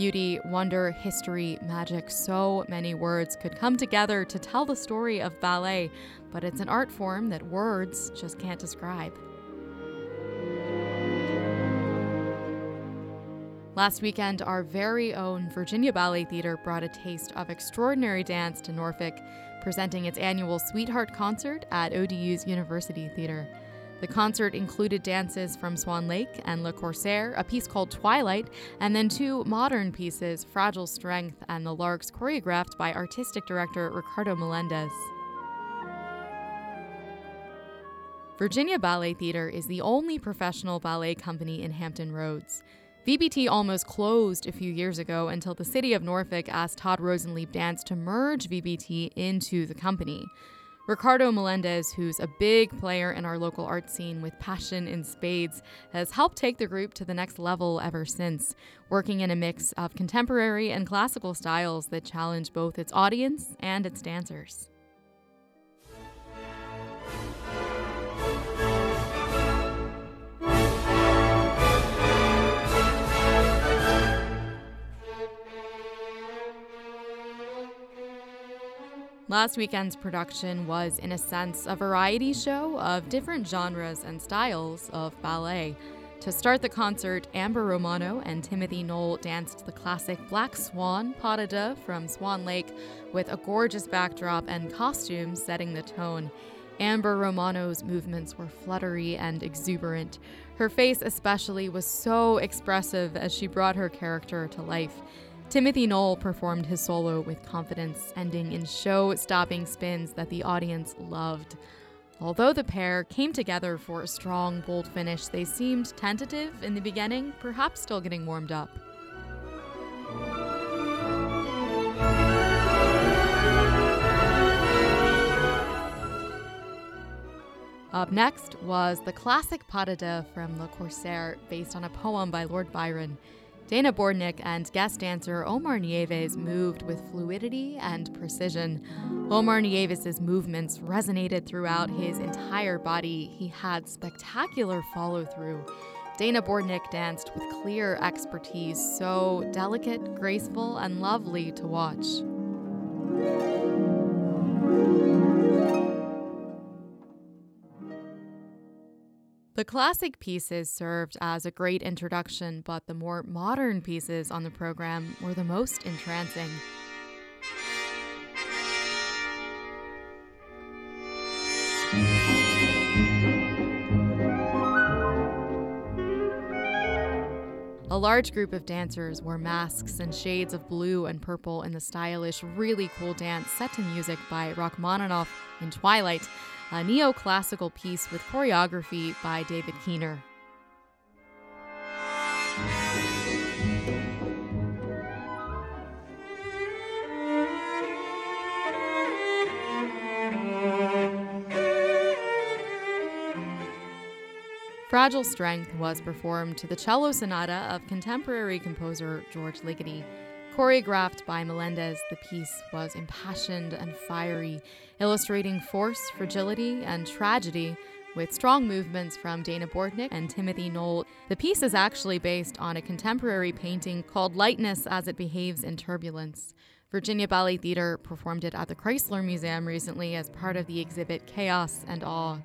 Beauty, wonder, history, magic, so many words could come together to tell the story of ballet, but it's an art form that words just can't describe. Last weekend, our very own Virginia Ballet Theatre brought a taste of extraordinary dance to Norfolk, presenting its annual Sweetheart concert at ODU's University Theatre. The concert included dances from Swan Lake and Le Corsaire, a piece called Twilight, and then two modern pieces, Fragile Strength and The Larks, choreographed by artistic director Ricardo Melendez. Virginia Ballet Theatre is the only professional ballet company in Hampton Roads. VBT almost closed a few years ago until the city of Norfolk asked Todd Rosenlieb Dance to merge VBT into the company. Ricardo Melendez, who's a big player in our local art scene with passion in spades, has helped take the group to the next level ever since, working in a mix of contemporary and classical styles that challenge both its audience and its dancers. Last weekend's production was, in a sense, a variety show of different genres and styles of ballet. To start the concert, Amber Romano and Timothy Knoll danced the classic Black Swan pas de from Swan Lake with a gorgeous backdrop and costumes setting the tone. Amber Romano's movements were fluttery and exuberant. Her face, especially, was so expressive as she brought her character to life. Timothy Knoll performed his solo with confidence, ending in show stopping spins that the audience loved. Although the pair came together for a strong, bold finish, they seemed tentative in the beginning, perhaps still getting warmed up. Up next was the classic pas de deux from Le Corsaire, based on a poem by Lord Byron. Dana Bordnick and guest dancer Omar Nieves moved with fluidity and precision. Omar Nieves' movements resonated throughout his entire body. He had spectacular follow through. Dana Bordnick danced with clear expertise, so delicate, graceful, and lovely to watch. The classic pieces served as a great introduction, but the more modern pieces on the program were the most entrancing. A large group of dancers wore masks and shades of blue and purple in the stylish, really cool dance set to music by Rachmaninoff in Twilight, a neoclassical piece with choreography by David Keener. Fragile Strength was performed to the cello sonata of contemporary composer George Ligeti. Choreographed by Melendez, the piece was impassioned and fiery, illustrating force, fragility, and tragedy with strong movements from Dana Bordnick and Timothy Knoll. The piece is actually based on a contemporary painting called Lightness as It Behaves in Turbulence. Virginia Ballet Theatre performed it at the Chrysler Museum recently as part of the exhibit Chaos and Awe.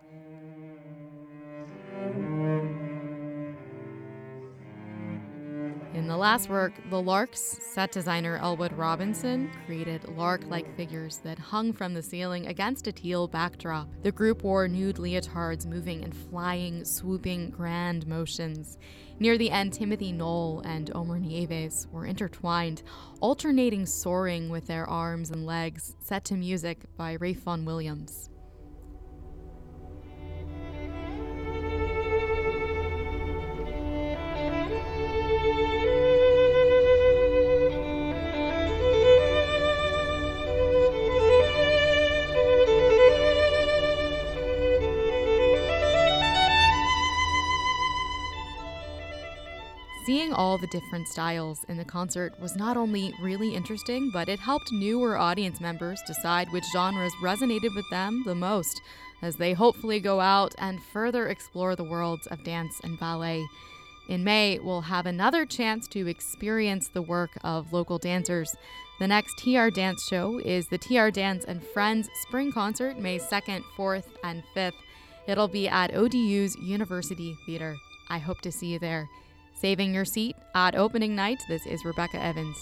In the last work, The Larks, set designer Elwood Robinson created lark like figures that hung from the ceiling against a teal backdrop. The group wore nude leotards moving in flying, swooping, grand motions. Near the end, Timothy Knoll and Omar Nieves were intertwined, alternating soaring with their arms and legs, set to music by Ralph Vaughan Williams. Seeing all the different styles in the concert was not only really interesting, but it helped newer audience members decide which genres resonated with them the most as they hopefully go out and further explore the worlds of dance and ballet. In May, we'll have another chance to experience the work of local dancers. The next TR Dance show is the TR Dance and Friends Spring Concert, May 2nd, 4th, and 5th. It'll be at ODU's University Theater. I hope to see you there. Saving your seat at opening night, this is Rebecca Evans.